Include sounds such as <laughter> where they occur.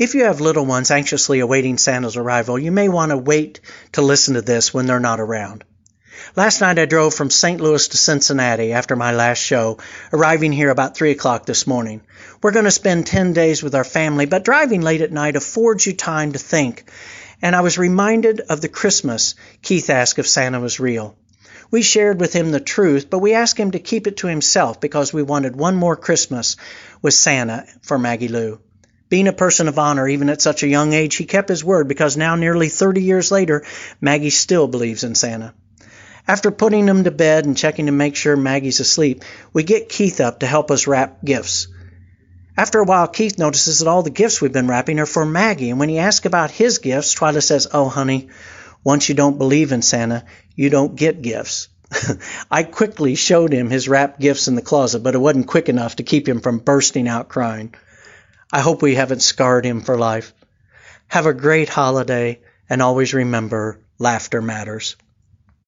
If you have little ones anxiously awaiting Santa's arrival, you may want to wait to listen to this when they're not around. Last night I drove from St. Louis to Cincinnati after my last show, arriving here about 3 o'clock this morning. We're going to spend 10 days with our family, but driving late at night affords you time to think. And I was reminded of the Christmas Keith asked if Santa was real. We shared with him the truth, but we asked him to keep it to himself because we wanted one more Christmas with Santa for Maggie Lou. Being a person of honor, even at such a young age, he kept his word because now, nearly 30 years later, Maggie still believes in Santa. After putting him to bed and checking to make sure Maggie's asleep, we get Keith up to help us wrap gifts. After a while, Keith notices that all the gifts we've been wrapping are for Maggie, and when he asks about his gifts, Twyla says, Oh, honey, once you don't believe in Santa, you don't get gifts. <laughs> I quickly showed him his wrapped gifts in the closet, but it wasn't quick enough to keep him from bursting out crying. I hope we haven't scarred him for life. Have a great holiday, and always remember laughter matters.